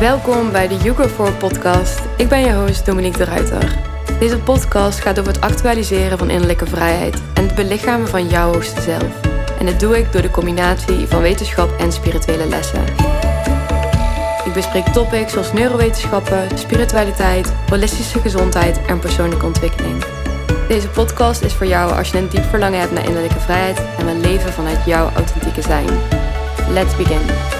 Welkom bij de Yugo 4 podcast. Ik ben je host Dominique de Ruiter. Deze podcast gaat over het actualiseren van innerlijke vrijheid en het belichamen van jouw hoogste zelf. En dat doe ik door de combinatie van wetenschap en spirituele lessen. Ik bespreek topics zoals neurowetenschappen, spiritualiteit, holistische gezondheid en persoonlijke ontwikkeling. Deze podcast is voor jou als je een diep verlangen hebt naar innerlijke vrijheid en wil leven vanuit jouw authentieke zijn. Let's begin.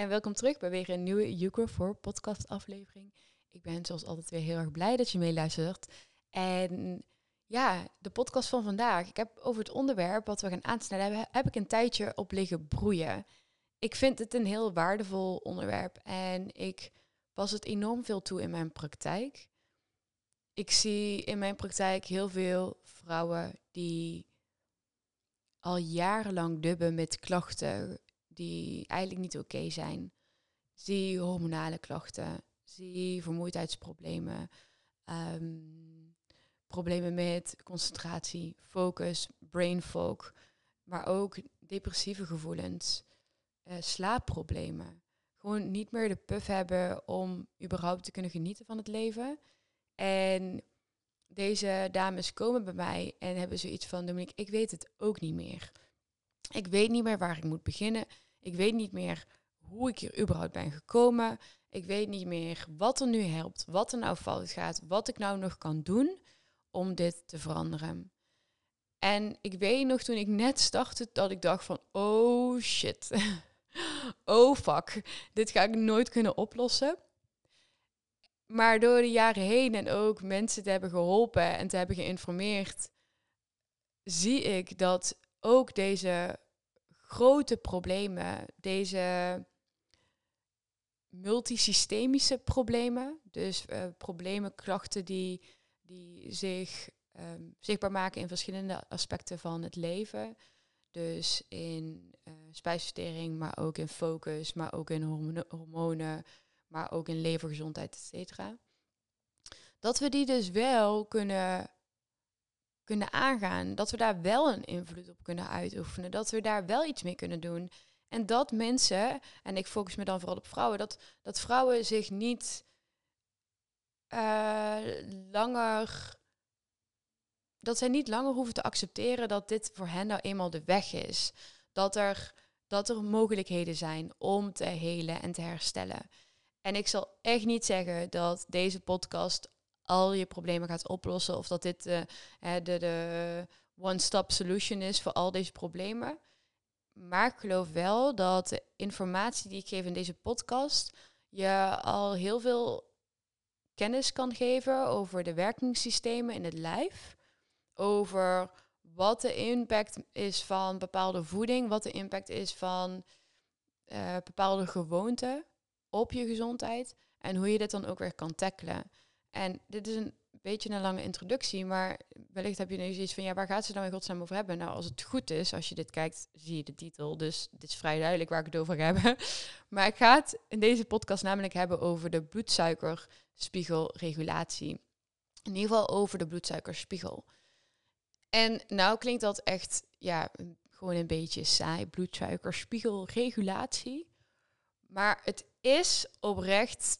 En welkom terug bij weer een nieuwe Yuko voor podcast aflevering. Ik ben zoals altijd weer heel erg blij dat je meeluistert. En ja, de podcast van vandaag. Ik heb over het onderwerp wat we gaan aansnijden, heb ik een tijdje op liggen broeien. Ik vind het een heel waardevol onderwerp en ik pas het enorm veel toe in mijn praktijk. Ik zie in mijn praktijk heel veel vrouwen die al jarenlang dubben met klachten die eigenlijk niet oké zijn. Zie hormonale klachten, zie vermoeidheidsproblemen, um, problemen met concentratie, focus, brain fog, maar ook depressieve gevoelens, uh, slaapproblemen. Gewoon niet meer de puff hebben om überhaupt te kunnen genieten van het leven. En deze dames komen bij mij en hebben zoiets van, Dominique, ik weet het ook niet meer. Ik weet niet meer waar ik moet beginnen. Ik weet niet meer hoe ik hier überhaupt ben gekomen. Ik weet niet meer wat er nu helpt, wat er nou fout gaat, wat ik nou nog kan doen om dit te veranderen. En ik weet nog toen ik net startte dat ik dacht van, oh shit, oh fuck, dit ga ik nooit kunnen oplossen. Maar door de jaren heen en ook mensen te hebben geholpen en te hebben geïnformeerd, zie ik dat ook deze grote problemen, deze multisystemische problemen, dus uh, problemen, klachten die, die zich um, zichtbaar maken in verschillende aspecten van het leven. Dus in uh, spijsvertering, maar ook in focus, maar ook in hormonen, maar ook in levergezondheid, et cetera. Dat we die dus wel kunnen kunnen aangaan. Dat we daar wel een invloed op kunnen uitoefenen. Dat we daar wel iets mee kunnen doen. En dat mensen, en ik focus me dan vooral op vrouwen, dat, dat vrouwen zich niet uh, langer. Dat zij niet langer hoeven te accepteren dat dit voor hen nou eenmaal de weg is. Dat er, dat er mogelijkheden zijn om te helen en te herstellen. En ik zal echt niet zeggen dat deze podcast al je problemen gaat oplossen. Of dat dit uh, de, de one-stop solution is voor al deze problemen. Maar ik geloof wel dat de informatie die ik geef in deze podcast je al heel veel kennis kan geven over de werkingssystemen in het lijf. Over wat de impact is van bepaalde voeding, wat de impact is van uh, bepaalde gewoonten op je gezondheid. En hoe je dit dan ook weer kan tackelen. En dit is een beetje een lange introductie, maar wellicht heb je nu zoiets van, ja, waar gaat ze dan in godsnaam over hebben? Nou, als het goed is, als je dit kijkt, zie je de titel, dus dit is vrij duidelijk waar ik het over heb. maar ik ga het in deze podcast namelijk hebben over de bloedsuikerspiegelregulatie. In ieder geval over de bloedsuikerspiegel. En nou klinkt dat echt, ja, gewoon een beetje saai, bloedsuikerspiegelregulatie. Maar het is oprecht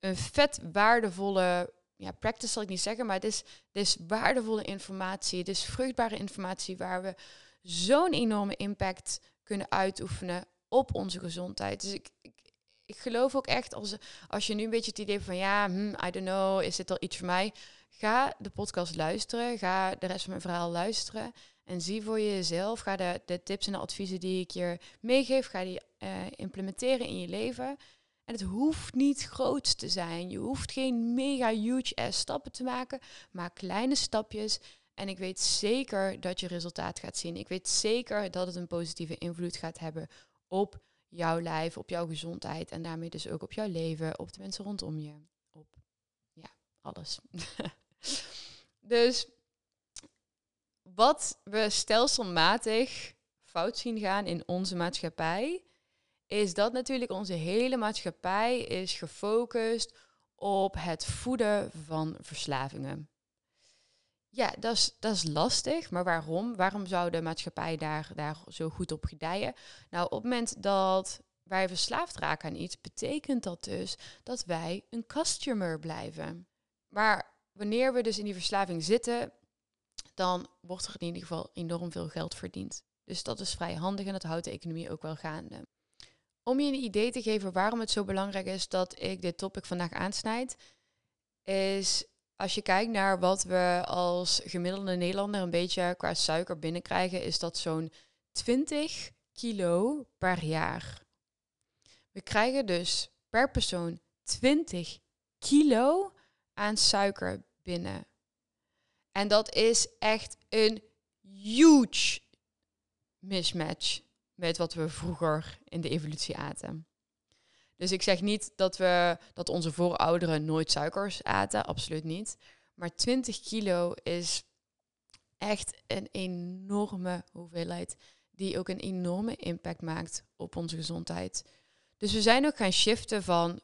een vet waardevolle ja, practice zal ik niet zeggen, maar het is, het is waardevolle informatie. Het is vruchtbare informatie waar we zo'n enorme impact kunnen uitoefenen op onze gezondheid. Dus ik, ik, ik, geloof ook echt, als, als je nu een beetje het idee van ja, hmm, I don't know, is dit al iets voor mij? Ga de podcast luisteren, ga de rest van mijn verhaal luisteren en zie voor jezelf. Ga de, de tips en de adviezen die ik je meegeef, ga die uh, implementeren in je leven. En het hoeft niet groot te zijn. Je hoeft geen mega huge ass stappen te maken, maar kleine stapjes. En ik weet zeker dat je resultaat gaat zien. Ik weet zeker dat het een positieve invloed gaat hebben op jouw lijf, op jouw gezondheid en daarmee dus ook op jouw leven, op de mensen rondom je, op ja, alles. dus wat we stelselmatig fout zien gaan in onze maatschappij, is dat natuurlijk onze hele maatschappij is gefocust op het voeden van verslavingen. ja, dat is, dat is lastig. Maar waarom? Waarom zou de maatschappij daar, daar zo goed op gedijen? Nou, op het moment dat wij verslaafd raken aan iets, betekent dat dus dat wij een customer blijven. Maar wanneer we dus in die verslaving zitten, dan wordt er in ieder geval enorm veel geld verdiend. Dus dat is vrij handig en dat houdt de economie ook wel gaande. Om je een idee te geven waarom het zo belangrijk is dat ik dit topic vandaag aansnijd, is als je kijkt naar wat we als gemiddelde Nederlander een beetje qua suiker binnenkrijgen, is dat zo'n 20 kilo per jaar. We krijgen dus per persoon 20 kilo aan suiker binnen. En dat is echt een huge mismatch met wat we vroeger in de evolutie aten. Dus ik zeg niet dat, we, dat onze voorouderen nooit suikers aten, absoluut niet. Maar 20 kilo is echt een enorme hoeveelheid die ook een enorme impact maakt op onze gezondheid. Dus we zijn ook gaan shiften van,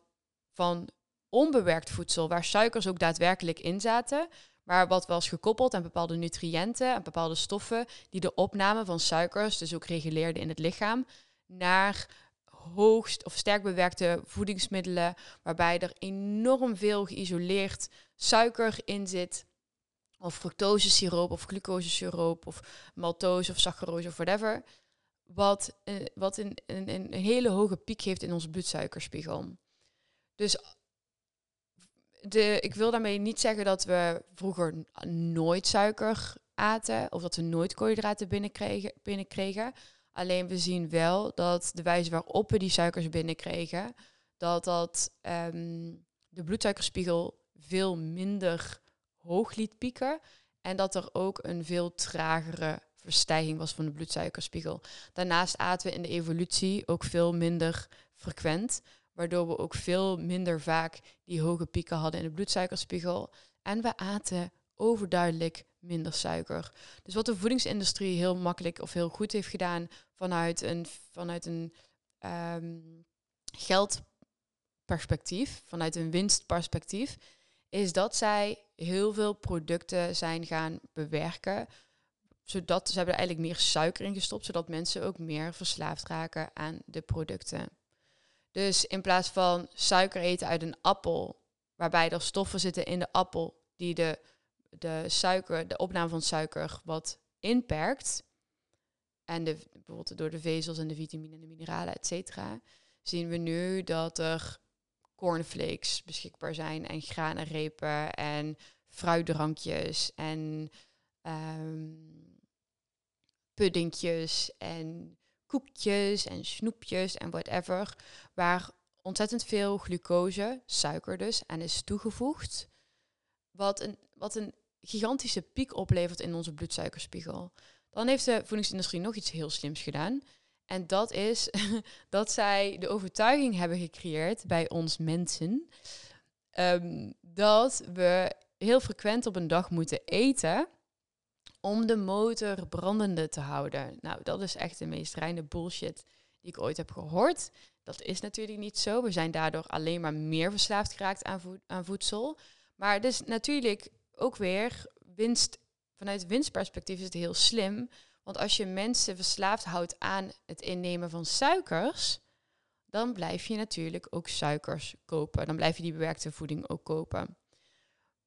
van onbewerkt voedsel, waar suikers ook daadwerkelijk in zaten, maar wat was gekoppeld aan bepaalde nutriënten en bepaalde stoffen die de opname van suikers dus ook reguleerden in het lichaam, naar hoogst of sterk bewerkte voedingsmiddelen, waarbij er enorm veel geïsoleerd suiker in zit, of fructosesiroop of glucosesiroop of maltose of saccharose of whatever, wat, uh, wat een, een, een hele hoge piek heeft in onze bloedsuikerspiegel. Dus de, ik wil daarmee niet zeggen dat we vroeger nooit suiker aten of dat we nooit koolhydraten binnenkregen. binnenkregen. Alleen we zien wel dat de wijze waarop we die suikers binnenkregen, dat dat um, de bloedsuikerspiegel veel minder hoog liet pieken. En dat er ook een veel tragere verstijging was van de bloedsuikerspiegel. Daarnaast aten we in de evolutie ook veel minder frequent, waardoor we ook veel minder vaak die hoge pieken hadden in de bloedsuikerspiegel. En we aten overduidelijk minder suiker. Dus wat de voedingsindustrie heel makkelijk of heel goed heeft gedaan vanuit een, vanuit een um, geldperspectief, vanuit een winstperspectief, is dat zij heel veel producten zijn gaan bewerken. Zodat ze hebben er eigenlijk meer suiker in gestopt, zodat mensen ook meer verslaafd raken aan de producten. Dus in plaats van suiker eten uit een appel, waarbij er stoffen zitten in de appel die de, de, suiker, de opname van suiker wat inperkt, en de, bijvoorbeeld door de vezels en de vitamine en de mineralen, et cetera, zien we nu dat er cornflakes beschikbaar zijn en granenrepen en fruitdrankjes en um, puddingjes en koekjes en snoepjes en whatever, waar ontzettend veel glucose, suiker dus, aan is toegevoegd, wat een, wat een gigantische piek oplevert in onze bloedsuikerspiegel. Dan heeft de voedingsindustrie nog iets heel slims gedaan. En dat is dat zij de overtuiging hebben gecreëerd bij ons mensen um, dat we heel frequent op een dag moeten eten om de motor brandende te houden. Nou, dat is echt de meest reine bullshit die ik ooit heb gehoord. Dat is natuurlijk niet zo. We zijn daardoor alleen maar meer verslaafd geraakt aan, aan voedsel. Maar dus natuurlijk ook weer winst. Vanuit winstperspectief is het heel slim. Want als je mensen verslaafd houdt aan het innemen van suikers, dan blijf je natuurlijk ook suikers kopen. Dan blijf je die bewerkte voeding ook kopen.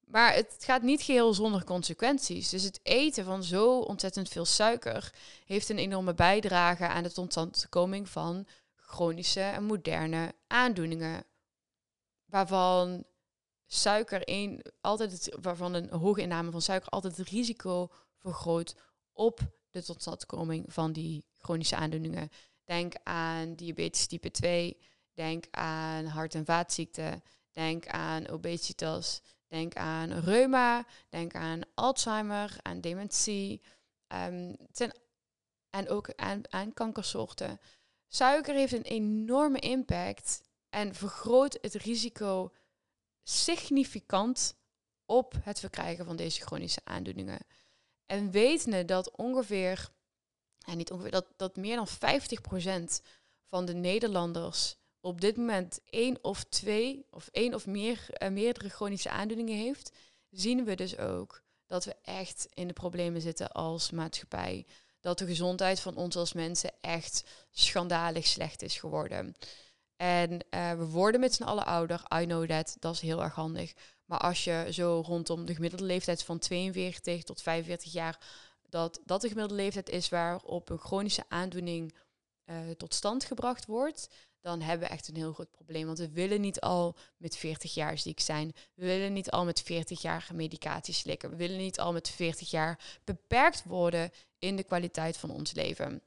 Maar het gaat niet geheel zonder consequenties. Dus het eten van zo ontzettend veel suiker heeft een enorme bijdrage aan de totstandkoming van chronische en moderne aandoeningen. Waarvan suiker een, altijd het, waarvan een hoge inname van suiker altijd het risico vergroot op de totstandkoming van die chronische aandoeningen. Denk aan diabetes type 2, denk aan hart- en vaatziekten, denk aan obesitas, Denk aan reuma, denk aan Alzheimer, aan dementie. Um, ten, en ook aan, aan kankersoorten. Suiker heeft een enorme impact en vergroot het risico significant op het verkrijgen van deze chronische aandoeningen. En wetende dat ongeveer, en niet ongeveer, dat, dat meer dan 50% van de Nederlanders op dit moment één of twee of één of meer, uh, meerdere chronische aandoeningen heeft, zien we dus ook dat we echt in de problemen zitten als maatschappij. Dat de gezondheid van ons als mensen echt schandalig slecht is geworden. En uh, we worden met z'n allen ouder. I know that. Dat is heel erg handig. Maar als je zo rondom de gemiddelde leeftijd van 42 tot 45 jaar, dat dat de gemiddelde leeftijd is waarop een chronische aandoening uh, tot stand gebracht wordt, dan hebben we echt een heel groot probleem. Want we willen niet al met 40 jaar ziek zijn. We willen niet al met 40 jaar medicatie slikken. We willen niet al met 40 jaar beperkt worden in de kwaliteit van ons leven.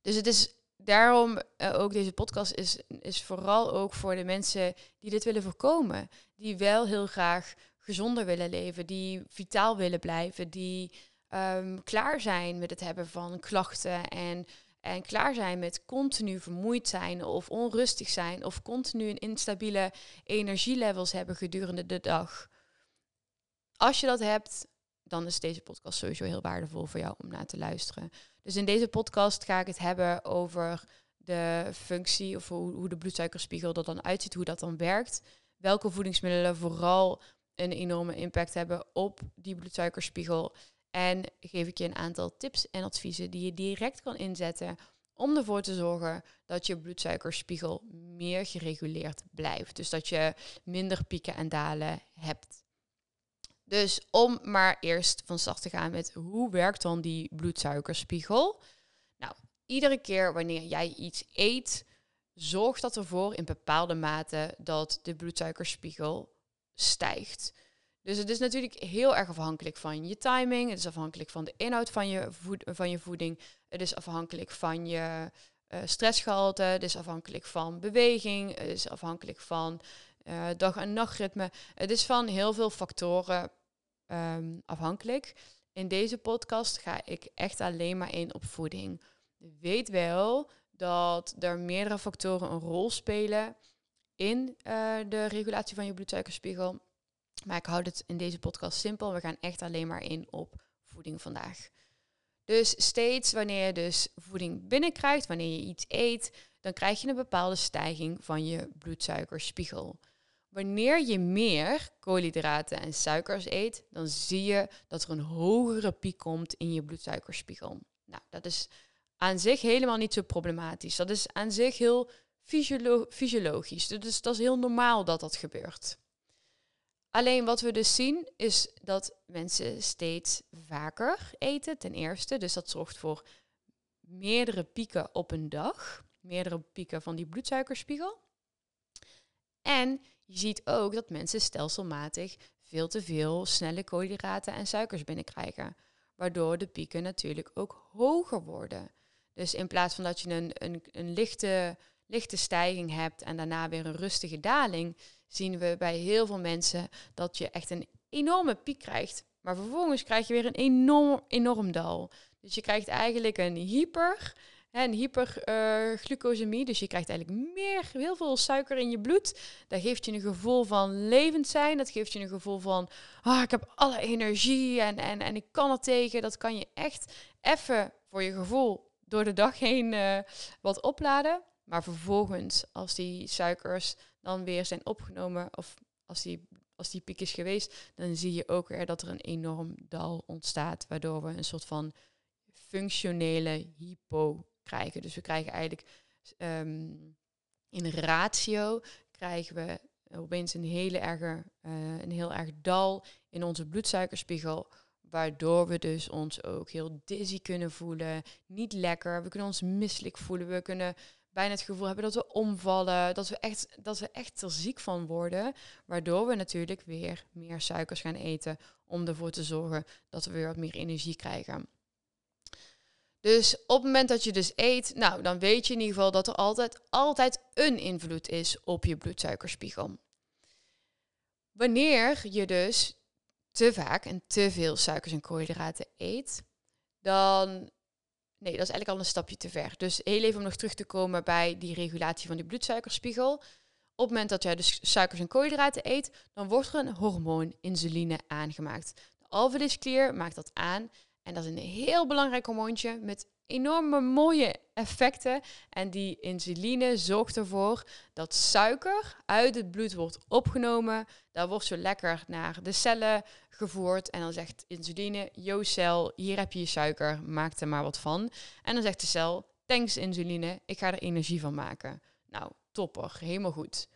Dus het is daarom uh, ook deze podcast is, is vooral ook voor de mensen die dit willen voorkomen. Die wel heel graag gezonder willen leven, die vitaal willen blijven, die um, klaar zijn met het hebben van klachten en, en klaar zijn met continu vermoeid zijn of onrustig zijn of continu een instabiele energielevels hebben gedurende de dag. Als je dat hebt, dan is deze podcast sowieso heel waardevol voor jou om naar te luisteren. Dus in deze podcast ga ik het hebben over de functie of hoe, hoe de bloedsuikerspiegel er dan uitziet, hoe dat dan werkt. Welke voedingsmiddelen vooral een enorme impact hebben op die bloedsuikerspiegel. En geef ik je een aantal tips en adviezen die je direct kan inzetten om ervoor te zorgen dat je bloedsuikerspiegel meer gereguleerd blijft. Dus dat je minder pieken en dalen hebt. Dus om maar eerst van start te gaan met hoe werkt dan die bloedsuikerspiegel? Nou, iedere keer wanneer jij iets eet, zorgt dat ervoor in bepaalde mate dat de bloedsuikerspiegel stijgt. Dus het is natuurlijk heel erg afhankelijk van je timing. Het is afhankelijk van de inhoud van je, van je voeding. Het is afhankelijk van je uh, stressgehalte. Het is afhankelijk van beweging. Het is afhankelijk van uh, dag- en nachtritme. Het is van heel veel factoren um, afhankelijk. In deze podcast ga ik echt alleen maar in op voeding. Weet wel dat er meerdere factoren een rol spelen in uh, de regulatie van je bloedsuikerspiegel. Maar ik houd het in deze podcast simpel. We gaan echt alleen maar in op voeding vandaag. Dus steeds wanneer je dus voeding binnenkrijgt, wanneer je iets eet, dan krijg je een bepaalde stijging van je bloedsuikerspiegel. Wanneer je meer koolhydraten en suikers eet, dan zie je dat er een hogere piek komt in je bloedsuikerspiegel. Nou, dat is aan zich helemaal niet zo problematisch. Dat is aan zich heel fysiolo fysiologisch. Dus dat is heel normaal dat dat gebeurt. Alleen wat we dus zien is dat mensen steeds vaker eten, ten eerste. Dus dat zorgt voor meerdere pieken op een dag. Meerdere pieken van die bloedsuikerspiegel. En je ziet ook dat mensen stelselmatig veel te veel snelle koolhydraten en suikers binnenkrijgen. Waardoor de pieken natuurlijk ook hoger worden. Dus in plaats van dat je een, een, een lichte, lichte stijging hebt en daarna weer een rustige daling, zien we bij heel veel mensen dat je echt een enorme piek krijgt. Maar vervolgens krijg je weer een enorm, enorm dal. Dus je krijgt eigenlijk een hyper een hyperglucosemie. dus je krijgt eigenlijk meer, heel veel suiker in je bloed. Dat geeft je een gevoel van levend zijn. Dat geeft je een gevoel van, ah, ik heb alle energie en, en, en ik kan er tegen. Dat kan je echt even voor je gevoel door de dag heen uh, wat opladen. Maar vervolgens, als die suikers dan weer zijn opgenomen, of als die, als die piek is geweest, dan zie je ook weer dat er een enorm dal ontstaat, waardoor we een soort van functionele hypo krijgen. Dus we krijgen eigenlijk um, in ratio krijgen we opeens een hele erge, uh, een heel erg dal in onze bloedsuikerspiegel. Waardoor we dus ons ook heel dizzy kunnen voelen, niet lekker. We kunnen ons misselijk voelen. We kunnen bijna het gevoel hebben dat we omvallen, dat we echt, dat we echt er ziek van worden. Waardoor we natuurlijk weer meer suikers gaan eten om ervoor te zorgen dat we weer wat meer energie krijgen. Dus op het moment dat je dus eet, nou, dan weet je in ieder geval dat er altijd, altijd een invloed is op je bloedsuikerspiegel. Wanneer je dus te vaak en te veel suikers en koolhydraten eet, dan. Nee, dat is eigenlijk al een stapje te ver. Dus heel even om nog terug te komen bij die regulatie van die bloedsuikerspiegel. Op het moment dat jij dus suikers en koolhydraten eet, dan wordt er een hormoon insuline aangemaakt. De alveolus maakt dat aan en dat is een heel belangrijk hormoontje met enorme mooie effecten. En die insuline zorgt ervoor dat suiker uit het bloed wordt opgenomen. Daar wordt zo lekker naar de cellen gevoerd. En dan zegt insuline, yo cel, hier heb je je suiker, maak er maar wat van. En dan zegt de cel, thanks insuline, ik ga er energie van maken. Nou, topper, helemaal goed.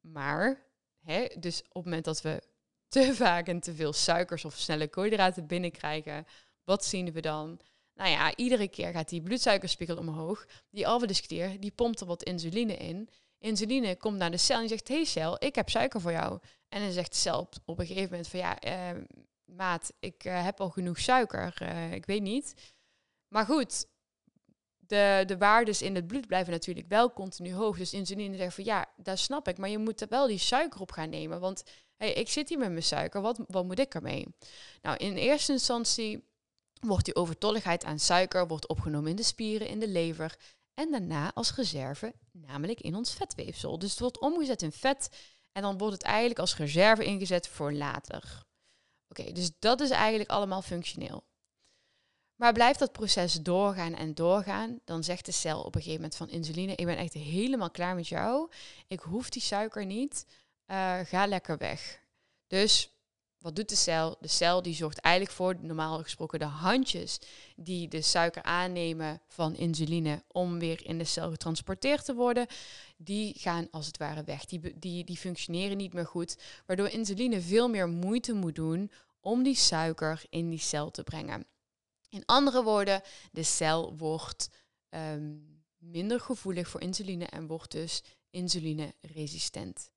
Maar, hè, dus op het moment dat we te vaak en te veel suikers of snelle koolhydraten binnenkrijgen, wat zien we dan? Nou ja, iedere keer gaat die bloedsuikerspiegel omhoog. Die alveolus die pompt er wat insuline in. Insuline komt naar de cel en zegt, hey cel, ik heb suiker voor jou. En dan zegt de cel op, een gegeven moment van, ja, uh, maat, ik uh, heb al genoeg suiker, uh, ik weet niet. Maar goed, de, de waardes in het bloed blijven natuurlijk wel continu hoog. Dus insuline zegt van, ja, dat snap ik, maar je moet er wel die suiker op gaan nemen. Want ik zit hier met mijn suiker, wat, wat moet ik ermee? Nou, in eerste instantie wordt die overtolligheid aan suiker wordt opgenomen in de spieren, in de lever en daarna als reserve, namelijk in ons vetweefsel. Dus het wordt omgezet in vet en dan wordt het eigenlijk als reserve ingezet voor later. Oké, dus dat is eigenlijk allemaal functioneel. Maar blijft dat proces doorgaan en doorgaan, dan zegt de cel op een gegeven moment van insuline, ik ben echt helemaal klaar met jou, ik hoef die suiker niet, uh, ga lekker weg. Dus wat doet de cel? De cel die zorgt eigenlijk voor, normaal gesproken, de handjes die de suiker aannemen van insuline om weer in de cel getransporteerd te worden, die gaan als het ware weg. Die, die, die functioneren niet meer goed, waardoor insuline veel meer moeite moet doen om die suiker in die cel te brengen. In andere woorden, de cel wordt ehm, minder gevoelig voor insuline en wordt dus insulineresistent.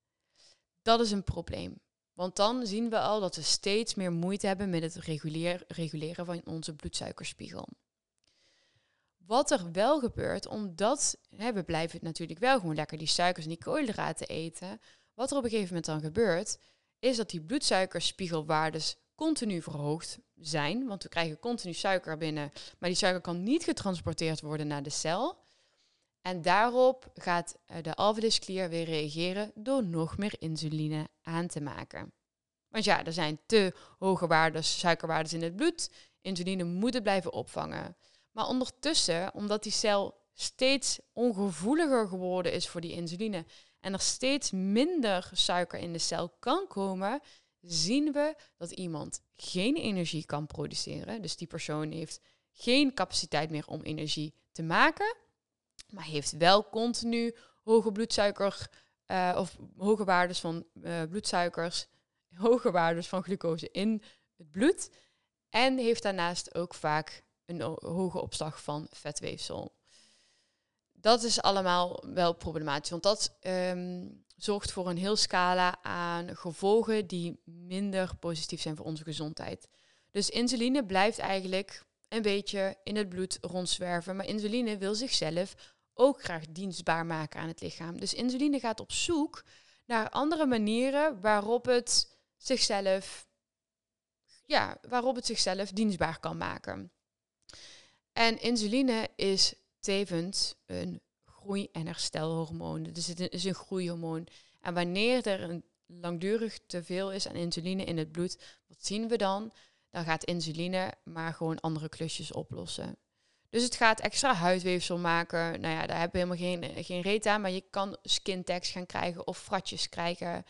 Dat is een probleem. Want dan zien we al dat we steeds meer moeite hebben met het reguleren van onze bloedsuikerspiegel. Wat er wel gebeurt, omdat hè, we blijven natuurlijk wel gewoon lekker die suikers en die koolhydraten eten. Wat er op een gegeven moment dan gebeurt, is dat die bloedsuikerspiegelwaardes continu verhoogd zijn. Want we krijgen continu suiker binnen, maar die suiker kan niet getransporteerd worden naar de cel. En daarop gaat eh, de alveolusklier weer reageren door nog meer insuline aan te maken. Want ja, er zijn te hoge waardes, suikerwaardes in het bloed. Insuline moet het blijven opvangen. Maar ondertussen, omdat die cel steeds ongevoeliger geworden is voor die insuline en er steeds minder suiker in de cel kan komen, zien we dat iemand geen energie kan produceren. Dus die persoon heeft geen capaciteit meer om energie te maken maar heeft wel continu hoge bloedsuiker uh, of hoge waardes van uh, bloedsuikers, hoge waardes van glucose in het bloed. En heeft daarnaast ook vaak een hoge opslag van vetweefsel. Dat is allemaal wel problematisch, want dat um, zorgt voor een heel scala aan gevolgen die minder positief zijn voor onze gezondheid. Dus insuline blijft eigenlijk een beetje in het bloed rondzwerven, maar insuline wil zichzelf ook graag dienstbaar maken aan het lichaam. Dus insuline gaat op zoek naar andere manieren waarop het zichzelf, ja, waarop het zichzelf dienstbaar kan maken. En insuline is tevens een groei- en herstelhormoon. Dus het is een groeihormoon. En wanneer er een langdurig te veel is aan insuline in het bloed, wat zien we dan? Dan gaat insuline maar gewoon andere klusjes oplossen. Dus het gaat extra huidweefsel maken. Nou ja, daar hebben we helemaal geen, geen reet aan. Maar je kan skin tags gaan krijgen of fratjes krijgen.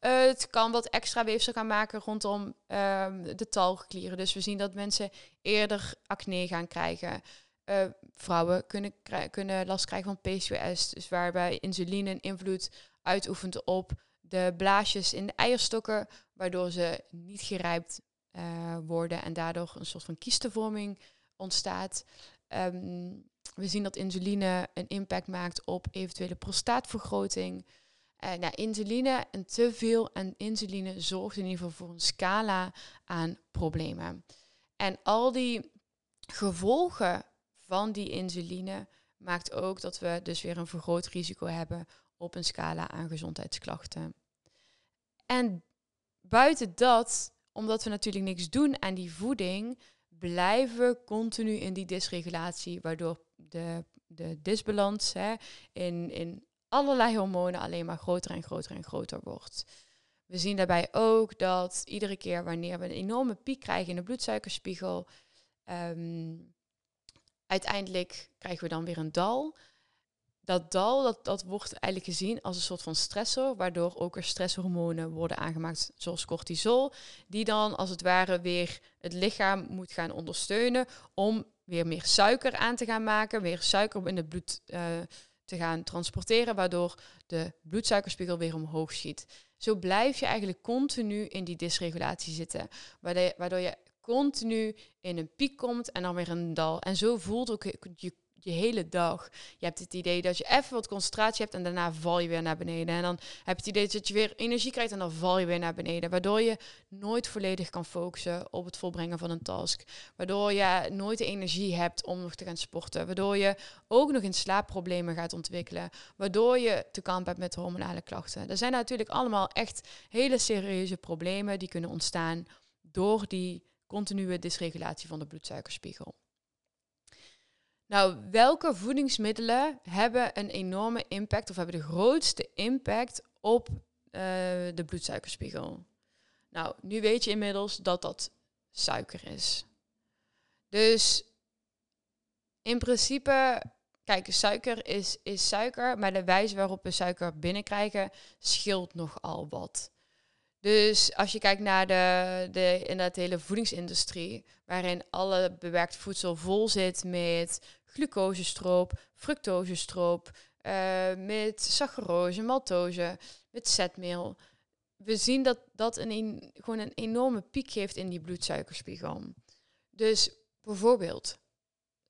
Uh, het kan wat extra weefsel gaan maken rondom um, de talgklieren. Dus we zien dat mensen eerder acne gaan krijgen. Uh, vrouwen kunnen, kunnen last krijgen van PCOS. Dus waarbij insuline een invloed uitoefent op de blaasjes in de eierstokken. Waardoor ze niet gerijpt uh, worden en daardoor een soort van kiestenvorming ontstaat. Ehm, we zien dat insuline een impact maakt op eventuele prostaatvergroting. Uh, nou, insuline en te veel aan insuline zorgt in ieder geval voor een scala aan problemen. En al die gevolgen van die insuline maakt ook dat we dus weer een vergroot risico hebben op een scala aan gezondheidsklachten. En buiten dat, omdat we natuurlijk niks doen aan die voeding, blijven continu in die dysregulatie, waardoor de, de disbalans hè, in, in allerlei hormonen alleen maar groter en groter en groter wordt. We zien daarbij ook dat iedere keer wanneer we een enorme piek krijgen in de bloedsuikerspiegel, um, uiteindelijk krijgen we dan weer een dal. Dat dal, dat, dat wordt eigenlijk gezien als een soort van stressor, waardoor ook er stresshormonen worden aangemaakt, zoals cortisol, die dan als het ware weer het lichaam moet gaan ondersteunen om weer meer suiker aan te gaan maken, weer suiker in het bloed uh, te gaan transporteren, waardoor de bloedsuikerspiegel weer omhoog schiet. Zo blijf je eigenlijk continu in die dysregulatie zitten, waardoor je continu in een piek komt en dan weer een dal. En zo voelt ook je je hele dag. Je hebt het idee dat je even wat concentratie hebt en daarna val je weer naar beneden. En dan heb je het idee dat je weer energie krijgt en dan val je weer naar beneden. Waardoor je nooit volledig kan focussen op het volbrengen van een task. Waardoor je nooit de energie hebt om nog te gaan sporten. Waardoor je ook nog in slaapproblemen gaat ontwikkelen. Waardoor je te kampen hebt met hormonale klachten. Er zijn natuurlijk allemaal echt hele serieuze problemen die kunnen ontstaan door die continue dysregulatie van de bloedsuikerspiegel. Nou, welke voedingsmiddelen hebben een enorme impact of hebben de grootste impact op uh, de bloedsuikerspiegel? Nou, nu weet je inmiddels dat dat suiker is. Dus in principe, kijk, suiker is, is suiker, maar de wijze waarop we suiker binnenkrijgen scheelt nogal wat. Dus als je kijkt naar de, de, in de hele voedingsindustrie, waarin alle bewerkt voedsel vol zit met glucosestroop, fructosestroop, uh, met saccharose, maltose, met zetmeel. We zien dat dat een, gewoon een enorme piek geeft in die bloedsuikerspiegel. Dus bijvoorbeeld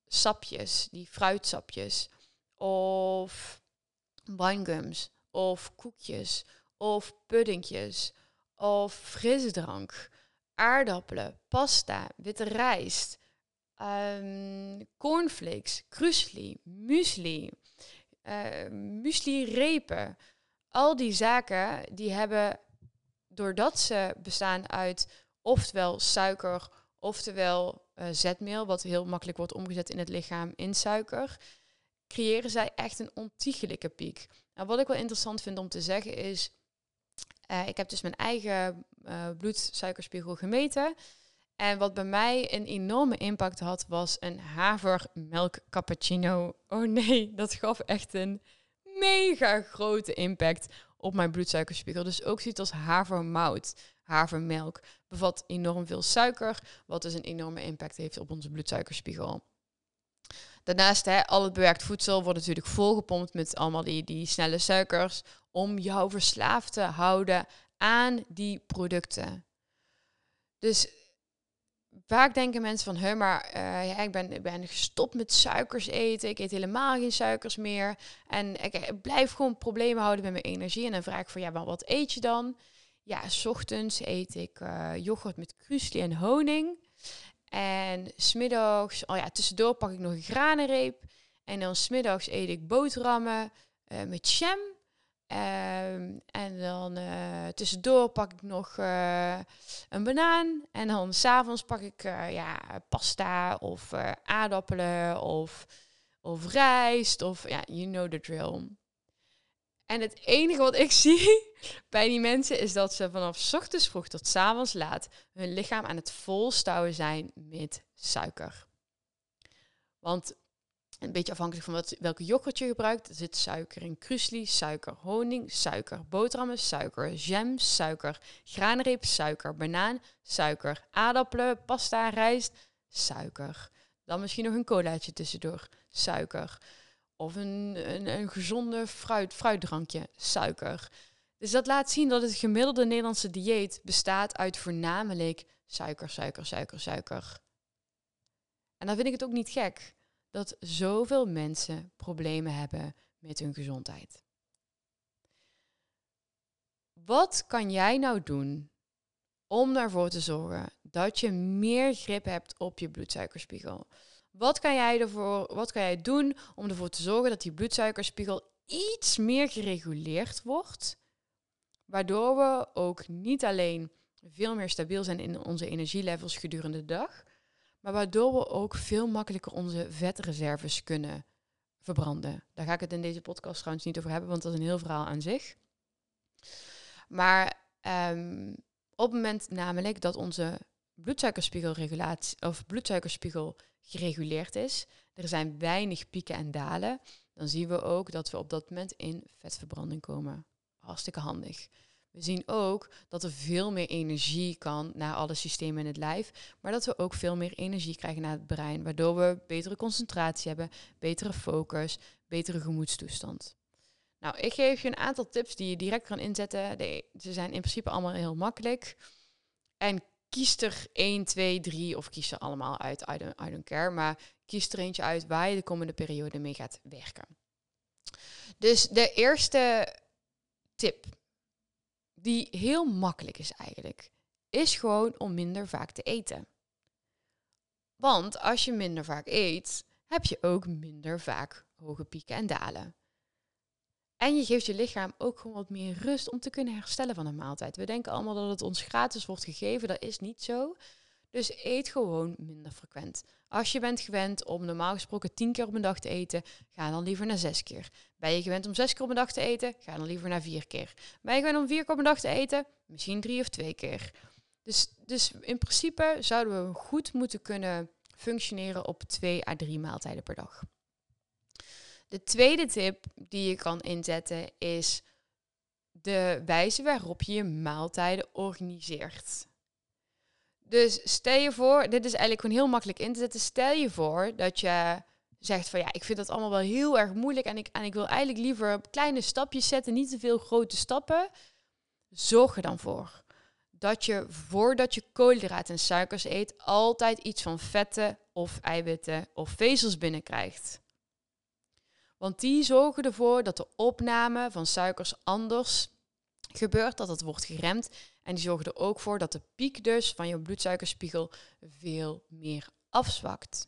sapjes, die fruitsapjes, of winegums, of koekjes, of puddingjes, of frisdrank, aardappelen, pasta, witte rijst, um, cornflakes, krusli, muesli, uh, muesli-repen. Al die zaken die hebben, doordat ze bestaan uit oftewel suiker, oftewel uh, zetmeel, wat heel makkelijk wordt omgezet in het lichaam in suiker, creëren zij echt een ontiegelijke piek. Nou, wat ik wel interessant vind om te zeggen is, uh, ik heb dus mijn eigen uh, bloedsuikerspiegel gemeten. En wat bij mij een enorme impact had, was een havermelk cappuccino. Oh nee, dat gaf echt een mega grote impact op mijn bloedsuikerspiegel. Dus ook zoiets als havermout, havermelk, bevat enorm veel suiker, wat dus een enorme impact heeft op onze bloedsuikerspiegel. Daarnaast, hè, al het bewerkt voedsel wordt natuurlijk volgepompt met allemaal die, die snelle suikers, om jou verslaafd te houden aan die producten. Dus vaak denken mensen van, maar uh, ja, ik, ben, ik ben gestopt met suikers eten. Ik eet helemaal geen suikers meer. En ik, blijf gewoon problemen houden met mijn energie. En dan vraag ik van, ja, wat eet je dan? Ja, s ochtends eet ik uh, yoghurt met krusli en honing. En smiddags, oh ja, tussendoor pak ik nog een granenreep. En dan smiddags eet ik boterhammen uh, met jam. Ehm, en dan uh, tussendoor pak ik nog uh, een banaan. En dan s'avonds pak ik uh, ja, pasta of aardappelen of, of rijst. Of ja, you know the drill. En het enige wat ik zie bij die mensen is dat ze vanaf ochtends vroeg tot s avonds laat hun lichaam aan het volstouwen zijn met suiker. Want een beetje afhankelijk van wat, welke yoghurt je gebruikt. Er zit suiker in. Krusli, suiker. Honing, suiker. Boterhammen, suiker. Jam, suiker. Graanreep, suiker. Banaan, suiker. Aardappelen, pasta, rijst, suiker. Dan misschien nog een colaatje tussendoor. Suiker. Of een, een, een gezonde fruit, fruitdrankje. Suiker. Dus dat laat zien dat het gemiddelde Nederlandse dieet bestaat uit voornamelijk suiker, suiker, suiker, suiker. En dan vind ik het ook niet gek dat zoveel mensen problemen hebben met hun gezondheid. Wat kan jij nou doen om ervoor te zorgen dat je meer grip hebt op je bloedsuikerspiegel? Wat kan jij, ervoor, wat kan jij doen om ervoor te zorgen dat die bloedsuikerspiegel iets meer gereguleerd wordt? Waardoor we ook niet alleen veel meer stabiel zijn in onze energielevels gedurende de dag, maar waardoor we ook veel makkelijker onze vetreserves kunnen verbranden. Daar ga ik het in deze podcast trouwens niet over hebben, want dat is een heel verhaal aan zich. Maar um, op het moment namelijk dat onze bloedsuikerspiegelregulatie of bloedsuikerspiegel gereguleerd is, er zijn weinig pieken en dalen, dan zien we ook dat we op dat moment in vetverbranding komen. Hartstikke handig. We zien ook dat er veel meer energie kan naar alle systemen in het lijf, maar dat we ook veel meer energie krijgen naar het brein, waardoor we betere concentratie hebben, betere focus, betere gemoedstoestand. Nou, ik geef je een aantal tips die je direct kan inzetten. ze zijn in principe allemaal heel makkelijk. En kies er 1, 2, 3 of kies ze allemaal uit. I don't, I care. Maar kies er eentje uit waar je de komende periode mee gaat werken. Dus de eerste tip, die heel makkelijk is eigenlijk, is gewoon om minder vaak te eten. Want als je minder vaak eet, heb je ook minder vaak hoge pieken en dalen. En je geeft je lichaam ook gewoon wat meer rust om te kunnen herstellen van een maaltijd. We denken allemaal dat het ons gratis wordt gegeven. Dat is niet zo. Dus eet gewoon minder frequent. Als je bent gewend om normaal gesproken tien keer op een dag te eten, ga dan liever naar zes keer. Ben je gewend om zes keer op een dag te eten, ga dan liever naar vier keer. Ben je gewend om vier keer op een dag te eten, misschien drie of twee keer. Dus, dus in principe zouden we goed moeten kunnen functioneren op twee à drie maaltijden per dag. De tweede tip die je kan inzetten is de wijze waarop je je maaltijden organiseert. Dus stel je voor, dit is eigenlijk gewoon heel makkelijk in te zetten. Stel je voor dat je zegt van ja, ik vind dat allemaal wel heel erg moeilijk en ik, en ik wil eigenlijk liever kleine stapjes zetten, niet te veel grote stappen. Zorg er dan voor dat je voordat je koolhydraten en suikers eet, altijd iets van vetten of eiwitten of vezels binnenkrijgt. Want die zorgen ervoor dat de opname van suikers anders gebeurt, dat het wordt geremd. En die zorgen er ook voor dat de piek dus van je bloedsuikerspiegel veel meer afzwakt.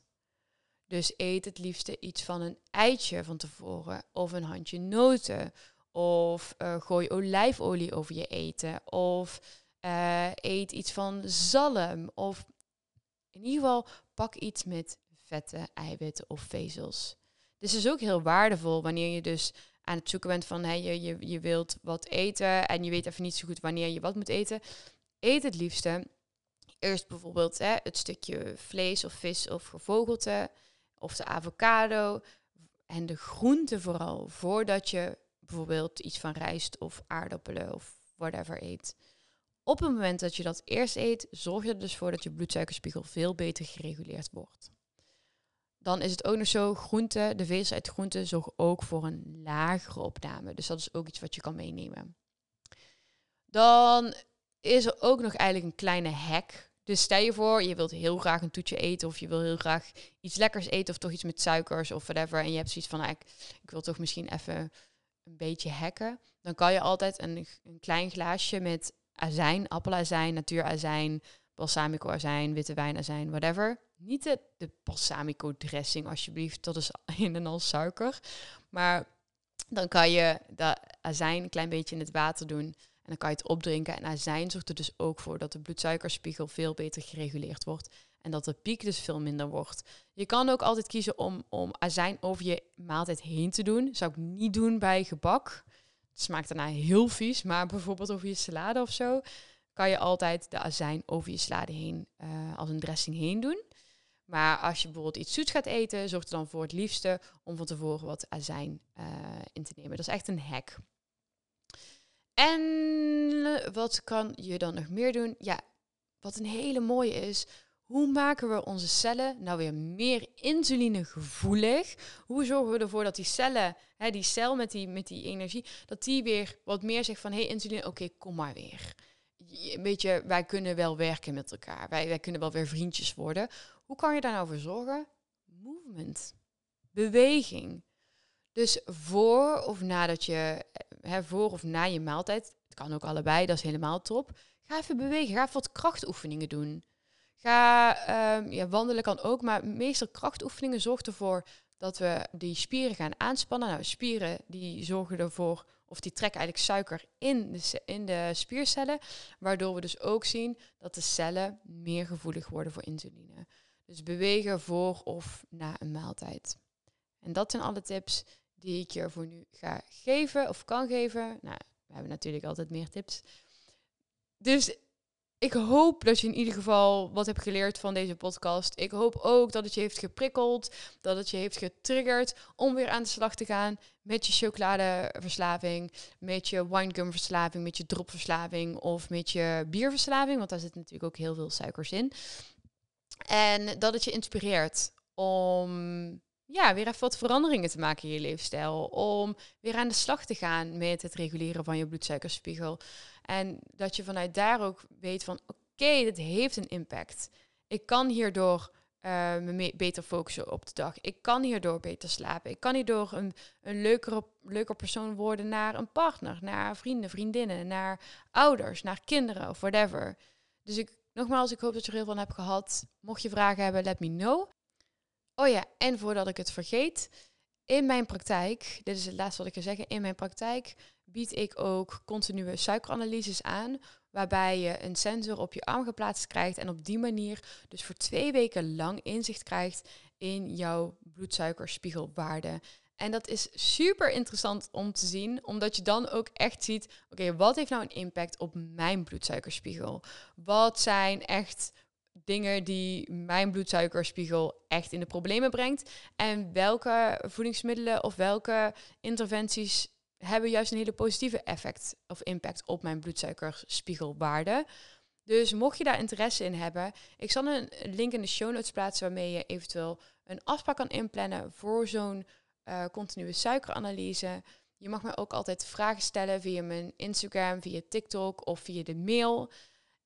Dus eet het liefste iets van een eitje van tevoren, of een handje noten, of uh, gooi olijfolie over je eten, of uh, eet iets van zalm, of in ieder geval pak iets met vette eiwitten of vezels. Dus is ook heel waardevol wanneer je dus aan het zoeken bent van hey, je, je, je wilt wat eten en je weet even niet zo goed wanneer je wat moet eten. Eet het liefste eerst bijvoorbeeld hè, het stukje vlees of vis of gevogelte of de avocado en de groenten vooral voordat je bijvoorbeeld iets van rijst of aardappelen of whatever eet. Op het moment dat je dat eerst eet, zorg je er dus voor dat je bloedsuikerspiegel veel beter gereguleerd wordt. Dan is het ook nog zo, groente, de vezels uit groente zorgen ook voor een lagere opname. Dus dat is ook iets wat je kan meenemen. Dan is er ook nog eigenlijk een kleine hack. Dus stel je voor, je wilt heel graag een toetje eten of je wil heel graag iets lekkers eten of toch iets met suikers of whatever. En je hebt zoiets van, nou, ik, ik wil toch misschien even een beetje hacken. Dan kan je altijd een, een klein glaasje met azijn, appelazijn, natuurazijn, balsamico azijn, witte wijnazijn, whatever. Niet de, de balsamico dressing alsjeblieft, dat is in en al suiker. Maar dan kan je de azijn een klein beetje in het water doen en dan kan je het opdrinken. En azijn zorgt er dus ook voor dat de bloedsuikerspiegel veel beter gereguleerd wordt en dat de piek dus veel minder wordt. Je kan ook altijd kiezen om, om azijn over je maaltijd heen te doen. Zou ik niet doen bij gebak. Het smaakt daarna heel vies, maar bijvoorbeeld over je salade of zo kan je altijd de azijn over je salade heen uh, als een dressing heen doen. Maar als je bijvoorbeeld iets zoets gaat eten, zorg er dan voor het liefste om van tevoren wat azijn uh, in te nemen. Dat is echt een hack. En wat kan je dan nog meer doen? Ja, wat een hele mooie is. Hoe maken we onze cellen nou weer meer insulinegevoelig? Hoe zorgen we ervoor dat die cellen, hè, die cel met die, met die energie, dat die weer wat meer zegt van hé hey, insuline, oké, kom maar weer. Weet je, wij kunnen wel werken met elkaar. Wij, wij kunnen wel weer vriendjes worden. Hoe kan je daar nou voor zorgen? Movement. Beweging. Dus voor of nadat je, hè, voor of na je maaltijd, het kan ook allebei, dat is helemaal top. Ga even bewegen. Ga even wat krachtoefeningen doen. Ga, um, ja, wandelen kan ook, maar meestal krachtoefeningen zorgt ervoor dat we die spieren gaan aanspannen. Nou, spieren die zorgen ervoor, of die trekken eigenlijk suiker in de, in de spiercellen, waardoor we dus ook zien dat de cellen meer gevoelig worden voor insuline. Dus bewegen voor of na een maaltijd. En dat zijn alle tips die ik je voor nu ga geven of kan geven. Nou, we hebben natuurlijk altijd meer tips. Dus ik hoop dat je in ieder geval wat hebt geleerd van deze podcast. Ik hoop ook dat het je heeft geprikkeld, dat het je heeft getriggerd om weer aan de slag te gaan met je chocoladeverslaving, met je winegumverslaving, met je dropverslaving of met je bierverslaving, want daar zit natuurlijk ook heel veel suikers in. En dat het je inspireert om ja, weer even wat veranderingen te maken in je leefstijl. Om weer aan de slag te gaan met het reguleren van je bloedsuikerspiegel. En dat je vanuit daar ook weet van oké, dit heeft een impact. Ik kan hierdoor uh, me beter focussen op de dag. Ik kan hierdoor beter slapen. Ik kan hierdoor een, een leukere, leuker persoon worden naar een partner, naar vrienden, vriendinnen, naar ouders, naar kinderen of whatever. Dus ik, nogmaals, ik hoop dat je er heel van hebt gehad. Mocht je vragen hebben, let me know. Oh ja, en voordat ik het vergeet, in mijn praktijk, dit is het laatste wat ik wil zeggen, in mijn praktijk bied ik ook continue suikeranalyses aan, waarbij je een sensor op je arm geplaatst krijgt en op die manier dus voor twee weken lang inzicht krijgt in jouw bloedsuikerspiegelwaarde. En dat is super interessant om te zien, omdat je dan ook echt ziet, oké, wat heeft nou een impact op mijn bloedsuikerspiegel? Wat zijn echt dingen die mijn bloedsuikerspiegel echt in de problemen brengt. En welke voedingsmiddelen of welke interventies hebben juist een hele positieve effect of impact op mijn bloedsuikerspiegelwaarde. Dus mocht je daar interesse in hebben, ik zal een link in de show notes plaatsen waarmee je eventueel een afspraak kan inplannen voor zo'n uh, continue suikeranalyse. Je mag me ook altijd vragen stellen via mijn Instagram, via TikTok of via de mail.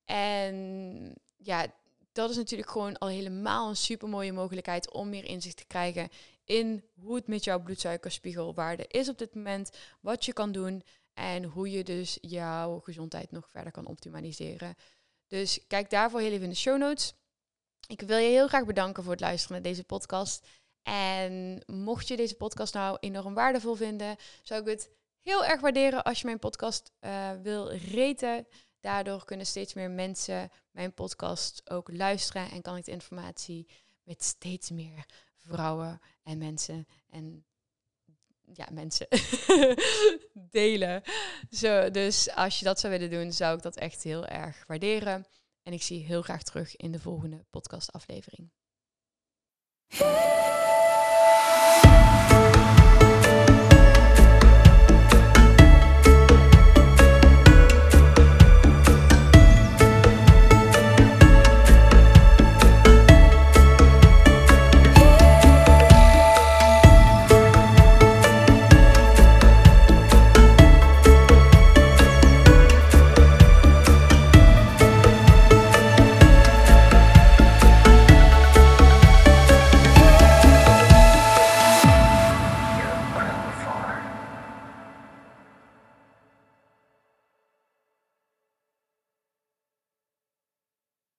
En ja, dat is natuurlijk gewoon al helemaal een super mooie mogelijkheid om meer inzicht te krijgen in hoe het met jouw bloedsuikerspiegelwaarde is op dit moment, wat je kan doen en hoe je dus jouw gezondheid nog verder kan optimaliseren. Dus kijk daarvoor heel even in de show notes. Ik wil je heel graag bedanken voor het luisteren naar deze podcast. En mocht je deze podcast nou enorm waardevol vinden, zou ik het heel erg waarderen als je mijn podcast uh, wil reten. Daardoor kunnen steeds meer mensen mijn podcast ook luisteren en kan ik de informatie met steeds meer vrouwen en mensen en ja, mensen delen. Zo, dus als je dat zou willen doen, zou ik dat echt heel erg waarderen. En ik zie je heel graag terug in de volgende podcastaflevering.